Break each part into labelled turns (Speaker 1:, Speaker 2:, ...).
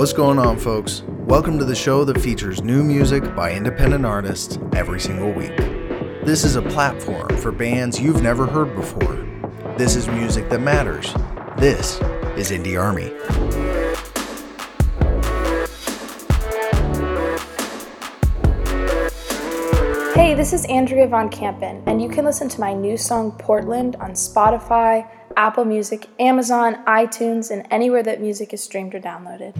Speaker 1: What's going on, folks? Welcome to the show that features new music by independent artists every single week. This is a platform for bands you've never heard before. This is music that matters. This is Indie Army.
Speaker 2: Hey, this is Andrea Von Kampen, and you can listen to my new song Portland on Spotify, Apple Music, Amazon, iTunes, and anywhere that music is streamed or downloaded.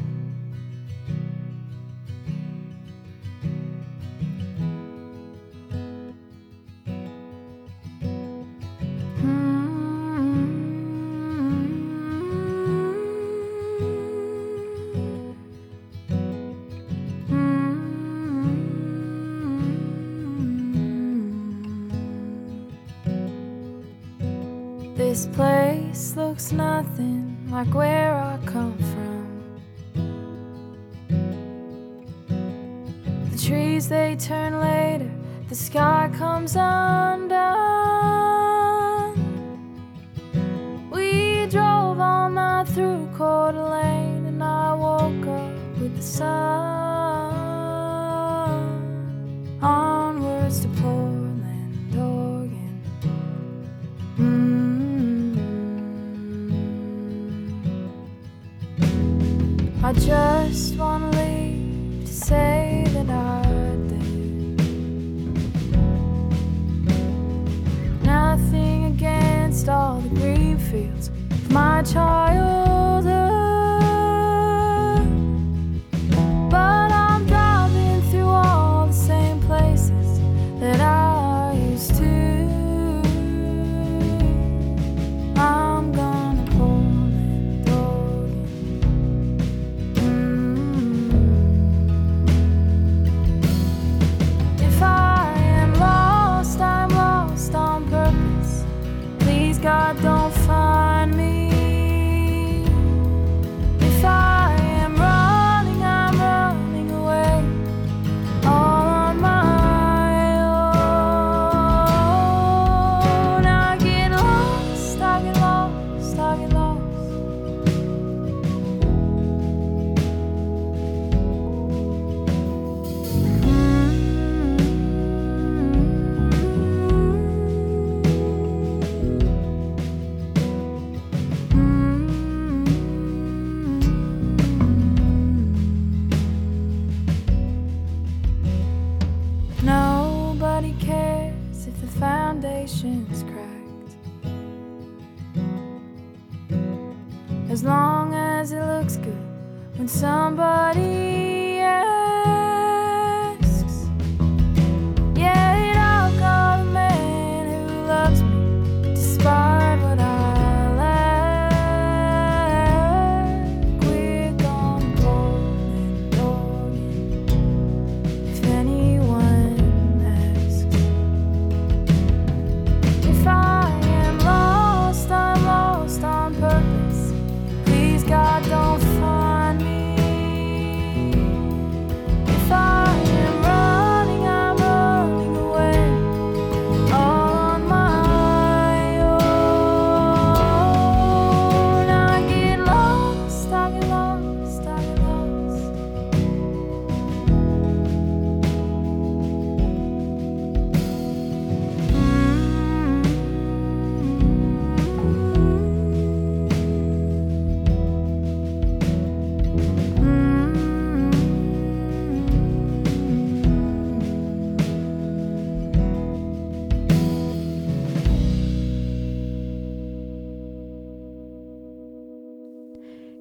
Speaker 3: Nothing like where I come from. The trees they turn later, the sky comes undone.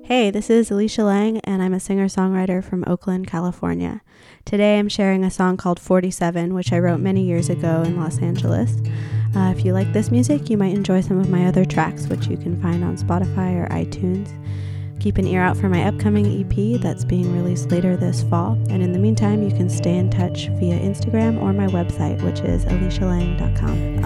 Speaker 4: Hey, this is Alicia Lang, and I'm a singer songwriter from Oakland, California. Today I'm sharing a song called 47, which I wrote many years ago in Los Angeles. Uh, if you like this music, you might enjoy some of my other tracks, which you can find on Spotify or iTunes. Keep an ear out for my upcoming EP that's being released later this fall. And in the meantime, you can stay in touch via Instagram or my website, which is alicialang.com.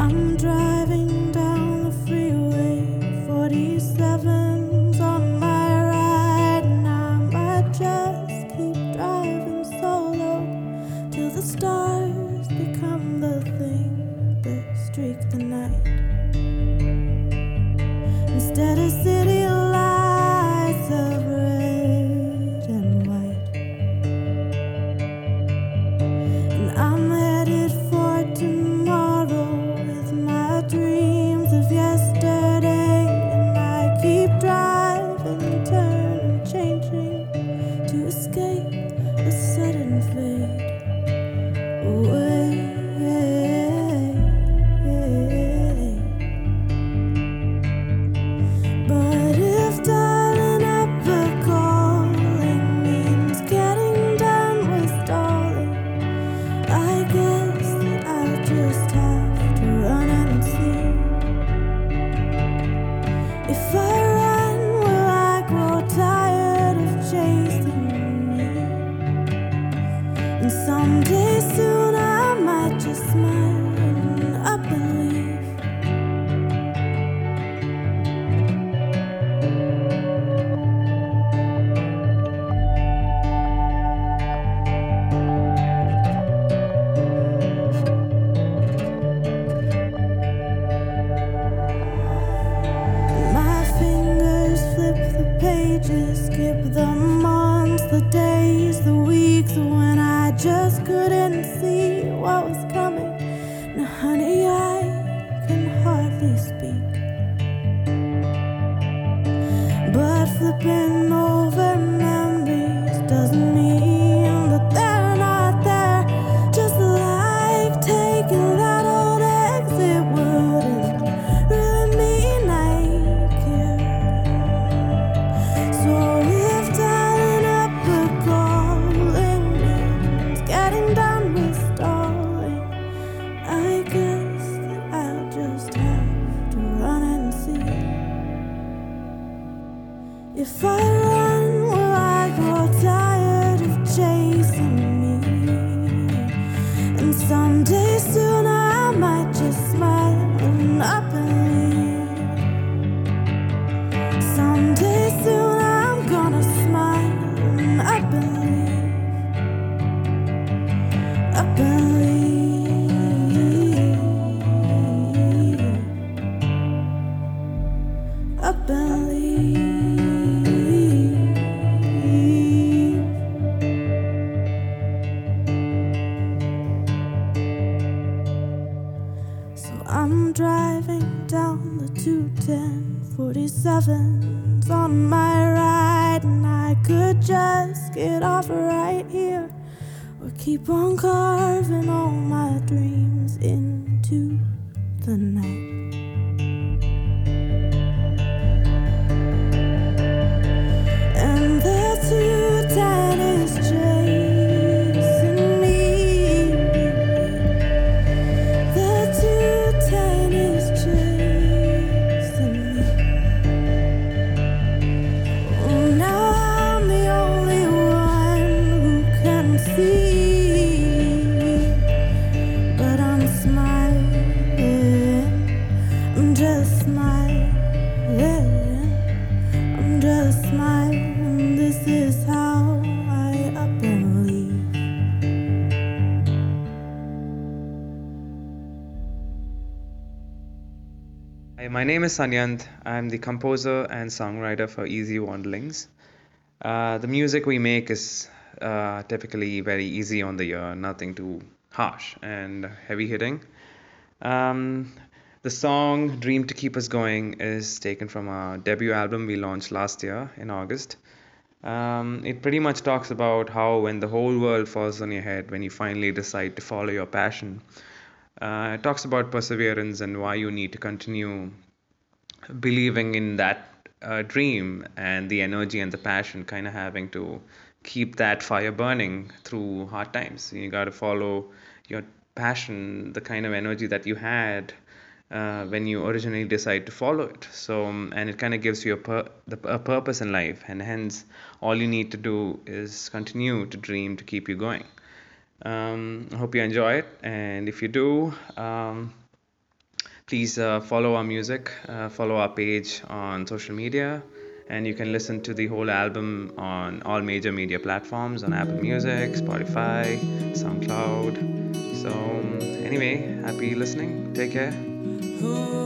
Speaker 5: name is Sanyant. I'm the composer and songwriter for Easy Wanderlings. Uh, the music we make is uh, typically very easy on the ear, nothing too harsh and heavy hitting. Um, the song Dream to Keep Us Going is taken from our debut album we launched last year in August. Um, it pretty much talks about how when the whole world falls on your head, when you finally decide to follow your passion, uh, it talks about perseverance and why you need to continue believing in that uh, dream and the energy and the passion, kind of having to keep that fire burning through hard times. You got to follow your passion, the kind of energy that you had uh, when you originally decide to follow it. So, um, and it kind of gives you a, pur- the, a purpose in life, and hence all you need to do is continue to dream to keep you going. Um, I hope you enjoy it, and if you do, um, please uh, follow our music, uh, follow our page on social media, and you can listen to the whole album on all major media platforms on Apple Music, Spotify, SoundCloud. So, anyway, happy listening. Take care.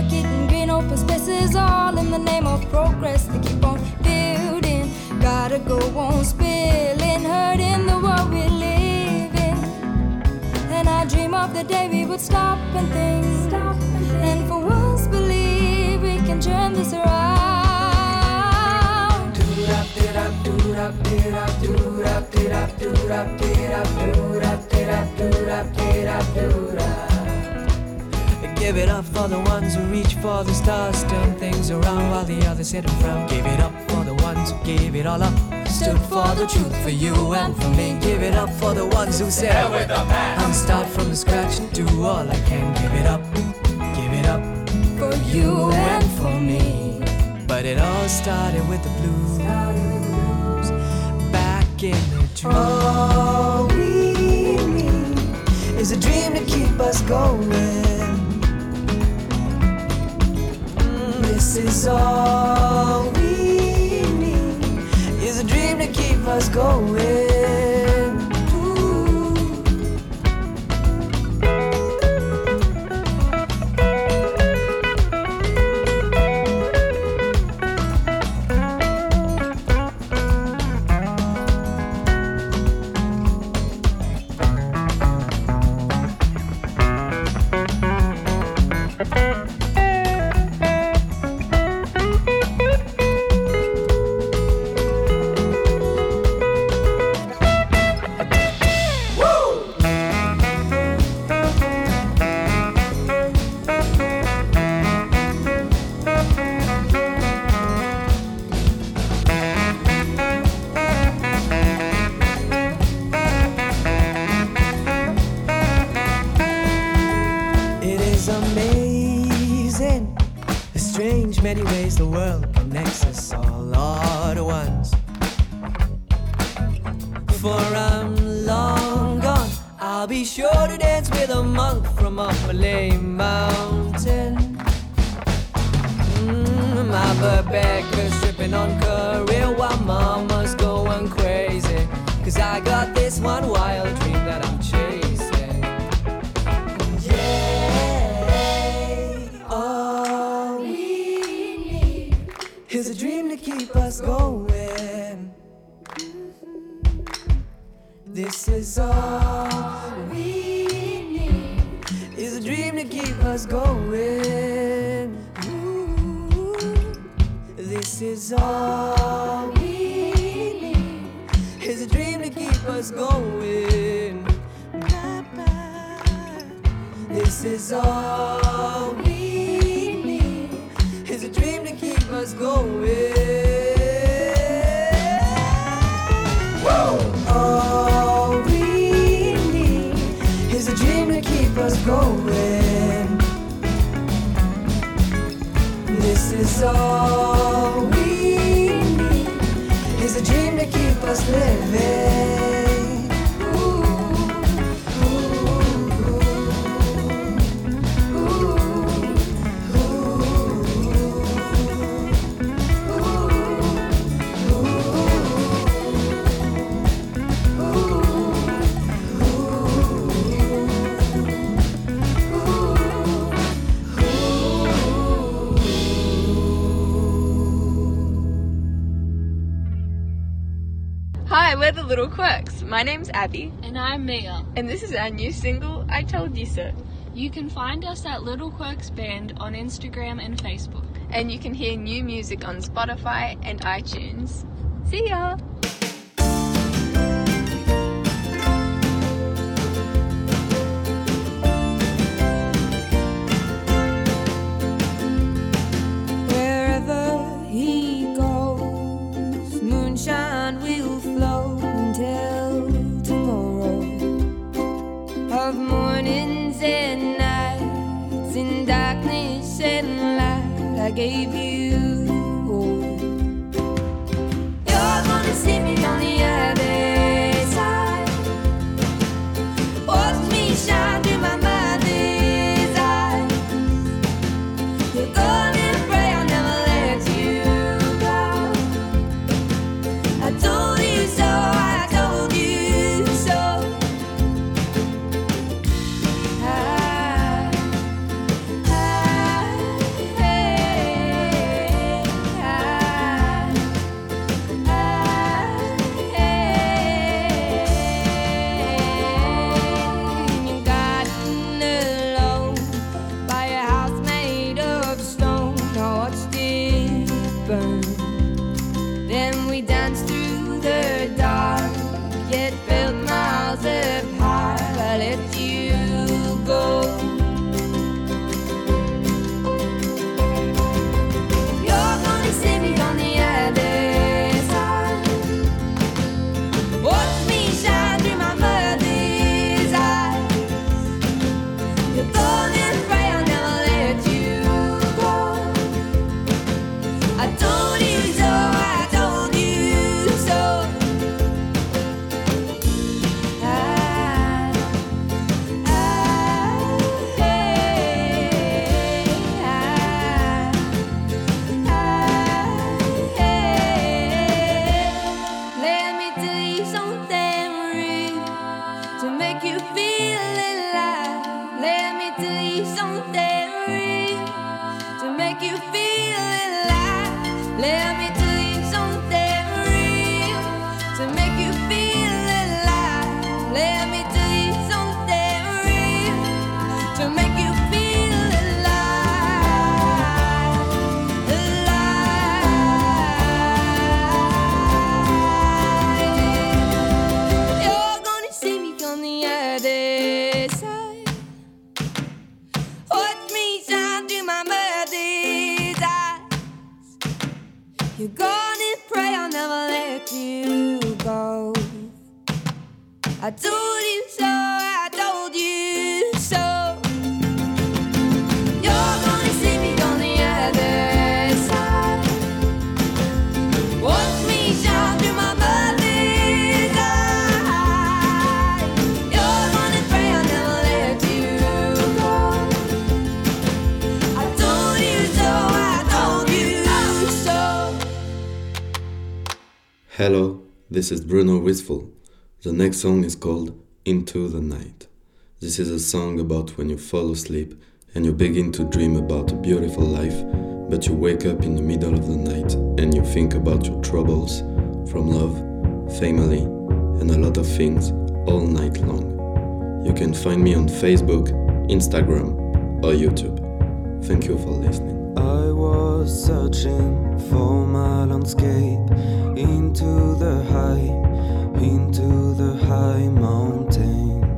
Speaker 6: Construction work, eating green open spaces, all in the name of progress. They keep on building, gotta go on spilling, hurting the world we live in. And I dream of the day we would stop and think, and for once believe we can turn this around.
Speaker 7: Give it up for the ones who reach for the stars, turn things around while the others sit and frown. Give it up for the ones who gave it all up, stood for the truth for you and for me. Give it up for the ones who said, I'm start from the scratch and do all I can. Give it up, give it up
Speaker 6: For you and for me.
Speaker 7: But it all started with the blues. Back in the dream. All we need is a dream to keep us going. This is all we need is a dream to keep us going. Keep us going. Ooh, This is all we need is a dream to keep us going. This is all we need is a dream to keep us going. All we need is a dream to keep us going. All we need is a dream to keep us living.
Speaker 8: Little Quirks. My name's Abby,
Speaker 9: And I'm Mia.
Speaker 8: and this is our new single, I Told You So.
Speaker 9: You can find us at Little Quirks Band on Instagram and Facebook.
Speaker 8: And you can hear new music on Spotify and iTunes. See ya!
Speaker 6: I gave you. gonna pray I'll never let you go. I told you so. I
Speaker 10: Hello, this is Bruno Wistful. The next song is called Into the Night. This is a song about when you fall asleep and you begin to dream about a beautiful life, but you wake up in the middle of the night and you think about your troubles from love, family, and a lot of things all night long. You can find me on Facebook, Instagram, or YouTube. Thank you for listening.
Speaker 11: I searching for my landscape into the high, into the high
Speaker 12: mountains.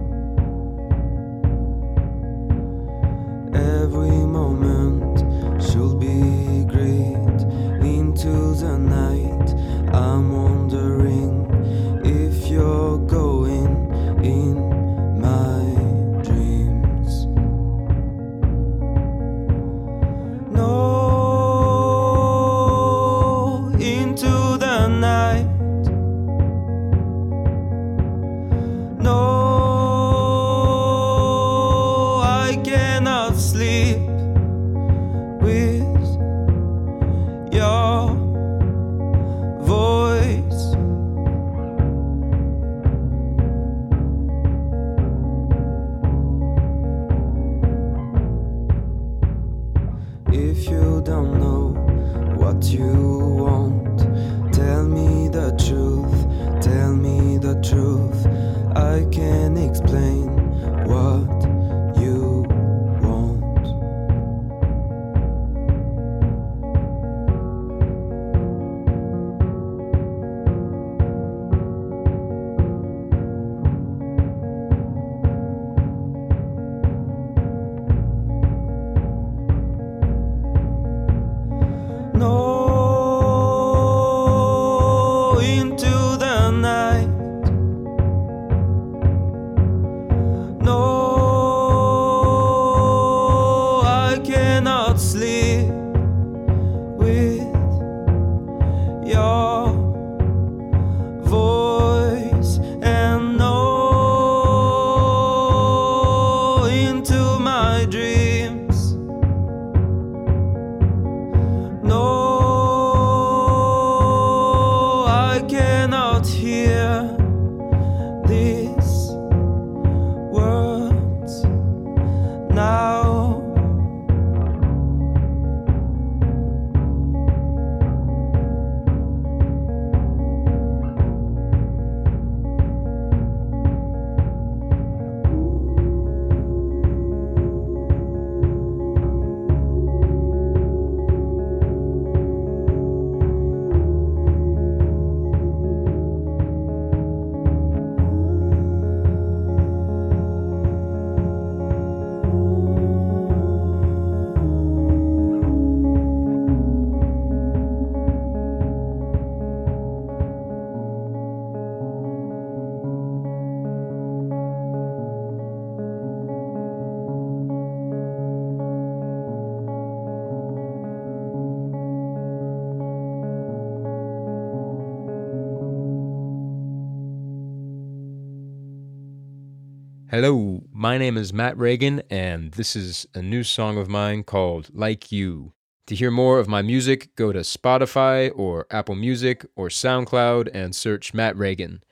Speaker 13: Hello, my name is Matt Reagan, and this is a new song of mine called Like You. To hear more of my music, go to Spotify or Apple Music or SoundCloud and search Matt Reagan.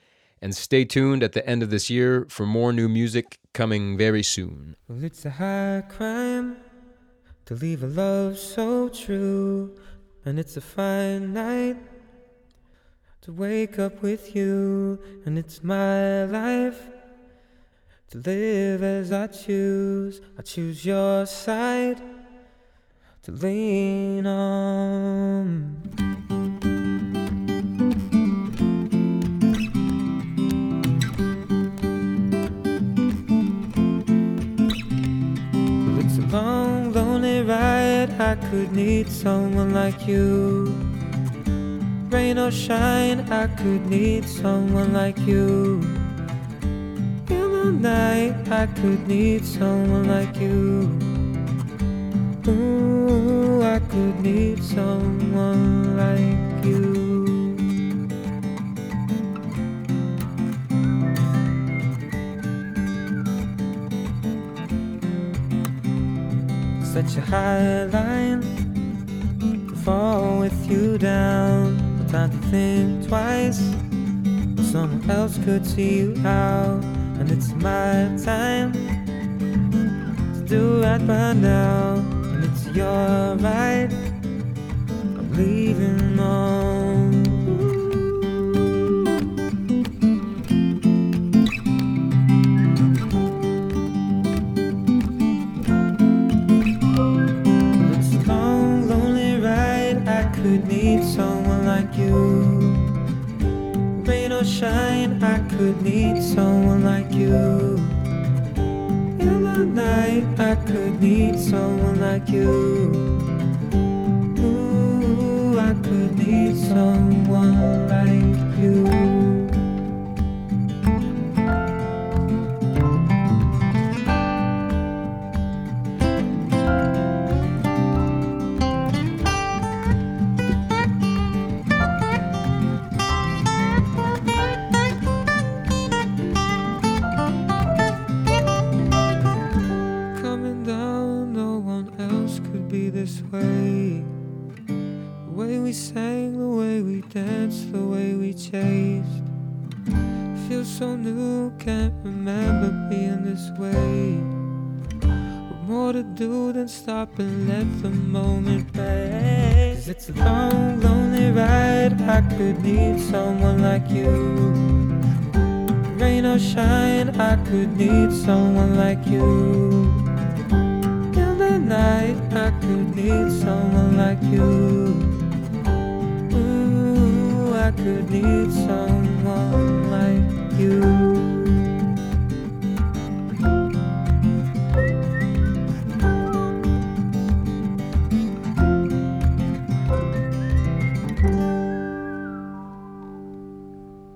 Speaker 13: And stay tuned at the end of this year for more new music coming very soon.
Speaker 12: Well, it's a high crime to leave a love so true, and it's a fine night to wake up with you, and it's my life to live as I choose. I choose your side to lean on. It's a long, lonely ride. I could need someone like you. Rain or shine, I could need someone like you. Night, I could need someone like you. Ooh, I could need someone like you. Such a high line to fall with you down. No time to think twice. Someone else could see you out, and it's my time to do right by now. And it's your right. I'm leaving on. It's a long, lonely ride. I could need someone like you. Rain or shine, I could need someone like you. In the night, I could need someone like you. Ooh, I could need someone Feels so new, can't remember being this way. What more to do than stop and let the moment pass? it's a long, lonely ride. I could need someone like you. Rain or shine, I could need someone like you. In the night, I could need someone like you. Ooh, I could need someone you.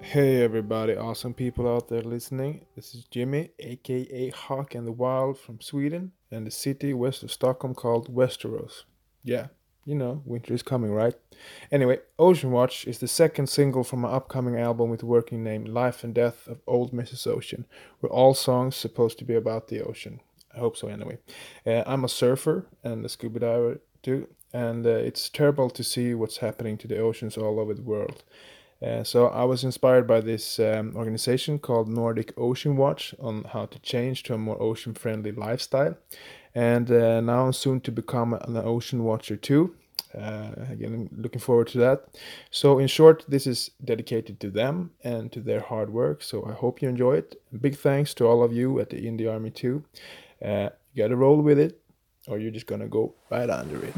Speaker 14: Hey everybody, awesome people out there listening. This is Jimmy, aka Hawk and the Wild from Sweden and the city west of Stockholm called Westeros. Yeah, you know, winter is coming, right? Anyway, Ocean Watch is the second single from my upcoming album with the working name Life and Death of Old Mrs. Ocean, where all songs supposed to be about the ocean. I hope so anyway. Uh, I'm a surfer and a scuba diver too, and uh, it's terrible to see what's happening to the oceans all over the world. Uh, so I was inspired by this um, organization called Nordic Ocean Watch on how to change to a more ocean-friendly lifestyle, and uh, now I'm soon to become an ocean watcher too. Uh, again, I'm looking forward to that. So, in short, this is dedicated to them and to their hard work. So, I hope you enjoy it. Big thanks to all of you at the Indie Army too. Uh, you got to roll with it, or you're just gonna go right under it.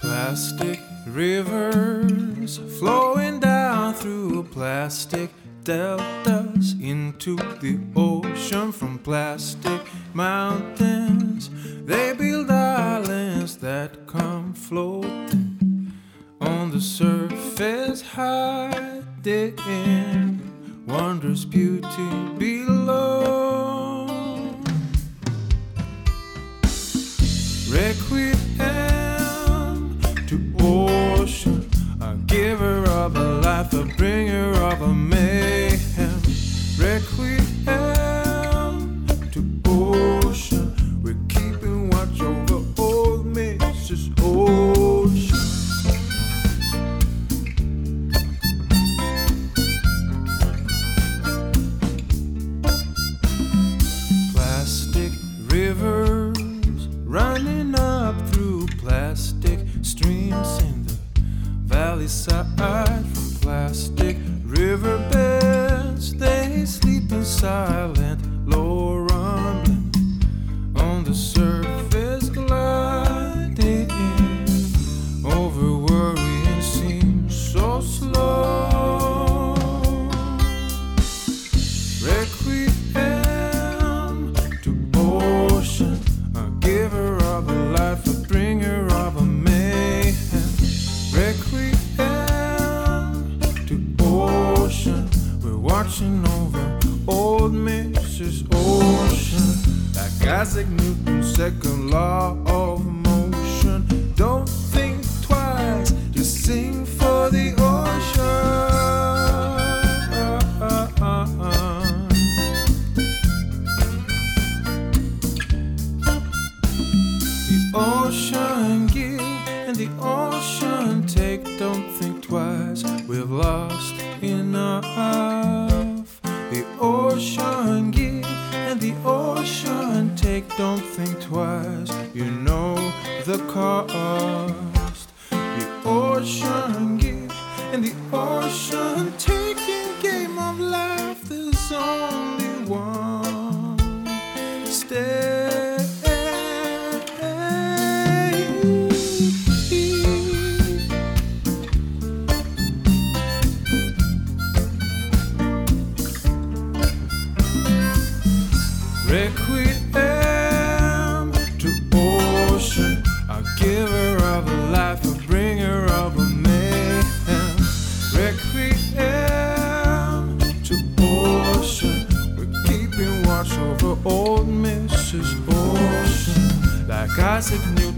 Speaker 15: Plastic rivers flowing through plastic deltas into the ocean from plastic mountains. They build islands that come floating on the surface, hiding wondrous beauty below. Requiem to ocean, a giver of a life, a bringer of a mayhem. Requiem side from plastic and like Isaac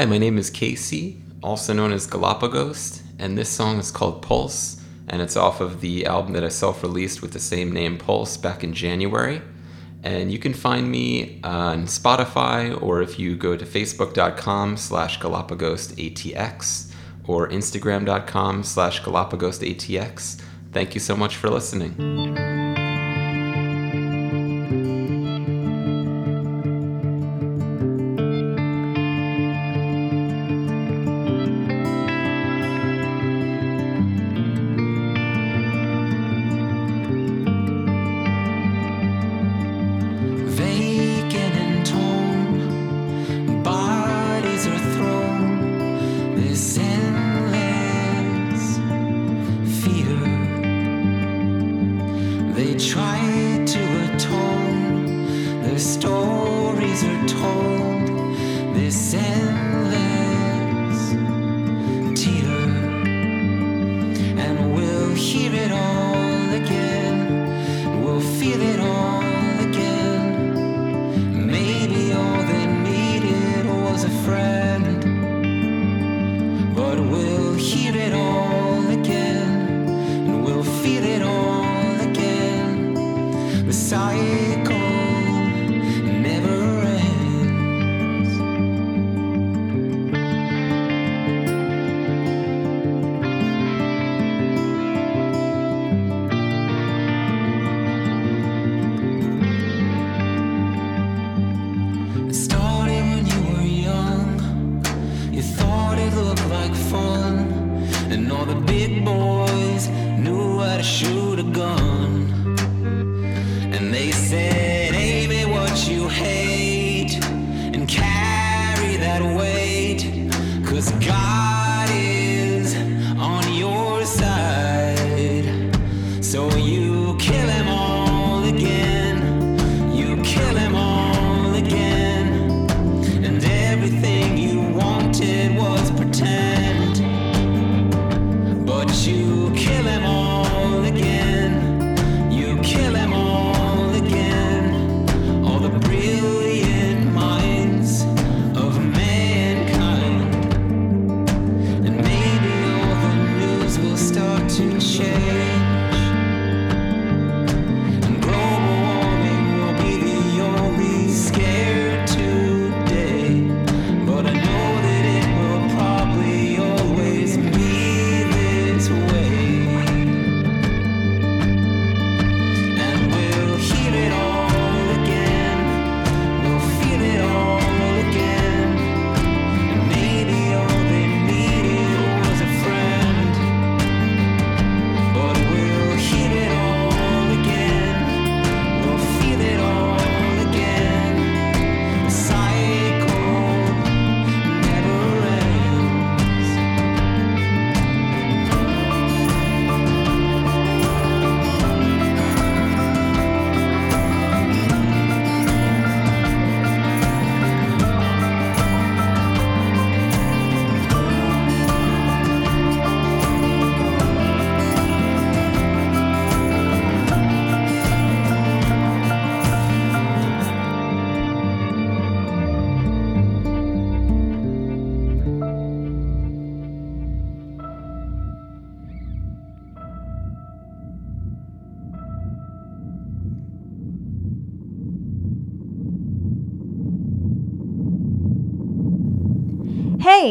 Speaker 16: Hi, my name is Casey, also known as Galapagos, and this song is called Pulse, and it's off of the album that I self released with the same name, Pulse, back in January. And you can find me on Spotify, or if you go to facebook.com slash GalapagosATX, or instagram.com slash GalapagosATX. Thank you so much for listening.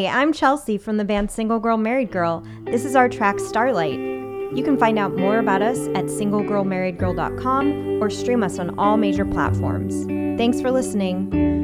Speaker 17: I'm Chelsea from the band Single Girl Married Girl. This is our track Starlight. You can find out more about us at singlegirlmarriedgirl.com or stream us on all major platforms. Thanks for listening.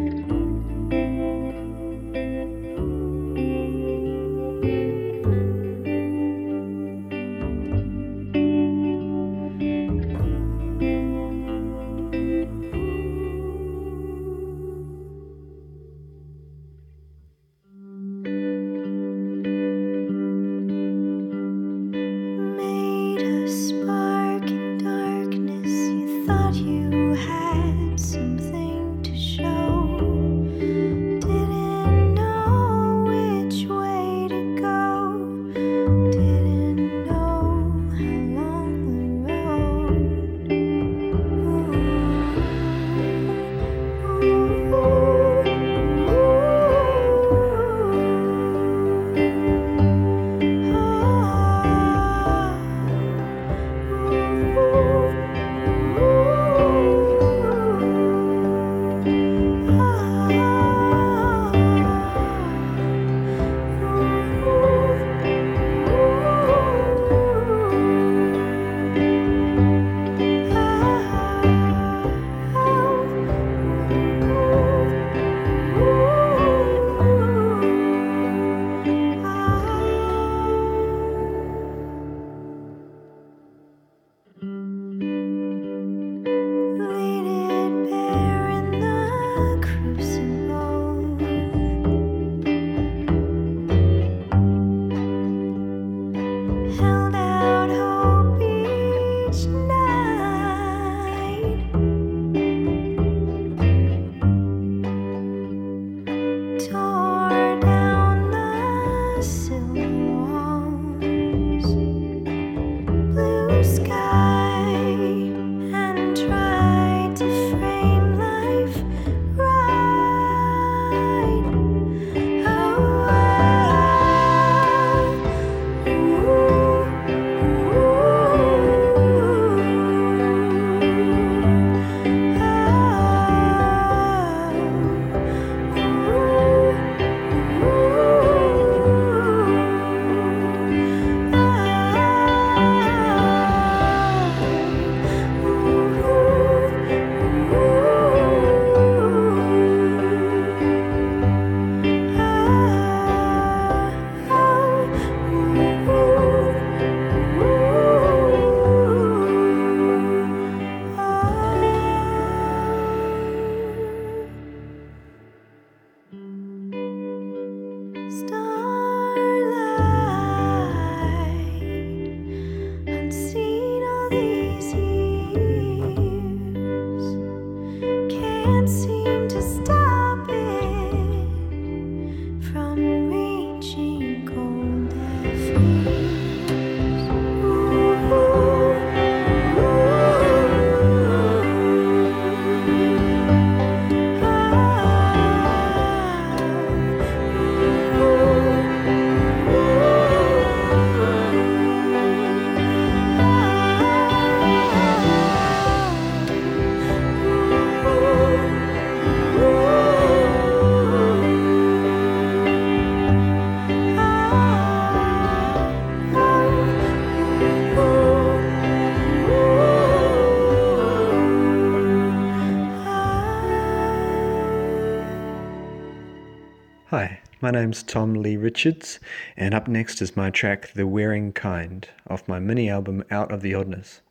Speaker 18: My name's Tom Lee Richards, and up next is my track The Wearing Kind off my mini album Out of the Oddness.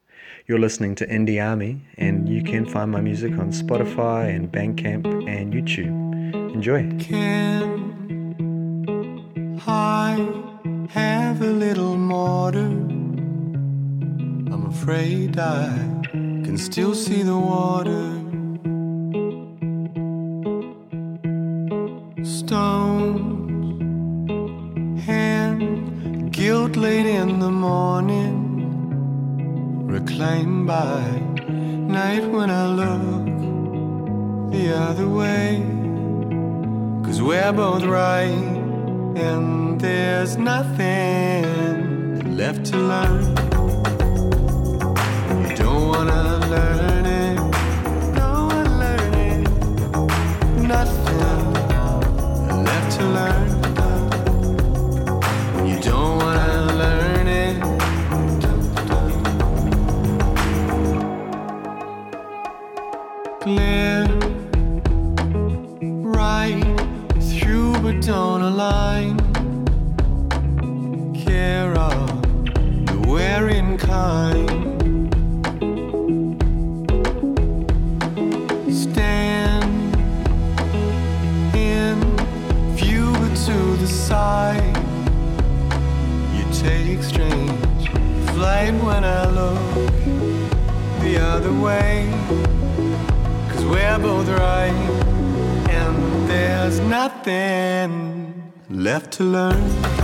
Speaker 18: You're listening to Indie Army, and you can find my music on Spotify and Bandcamp and YouTube. Enjoy.
Speaker 19: Can I have a little more? I'm afraid I can still see the water. Stones, guilt late in the morning, reclaimed by night when I look the other way. Cause we're both right, and there's nothing left to learn. You don't wanna learn it, Cause we're both right, and there's nothing left to learn.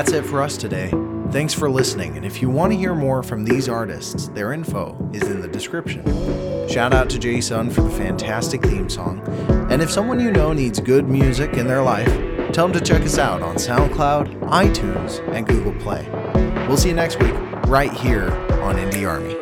Speaker 1: That's it for us today. Thanks for listening, and if you want to hear more from these artists, their info is in the description. Shout out to Jason for the fantastic theme song, and if someone you know needs good music in their life, tell them to check us out on SoundCloud, iTunes, and Google Play. We'll see you next week, right here on Indie Army.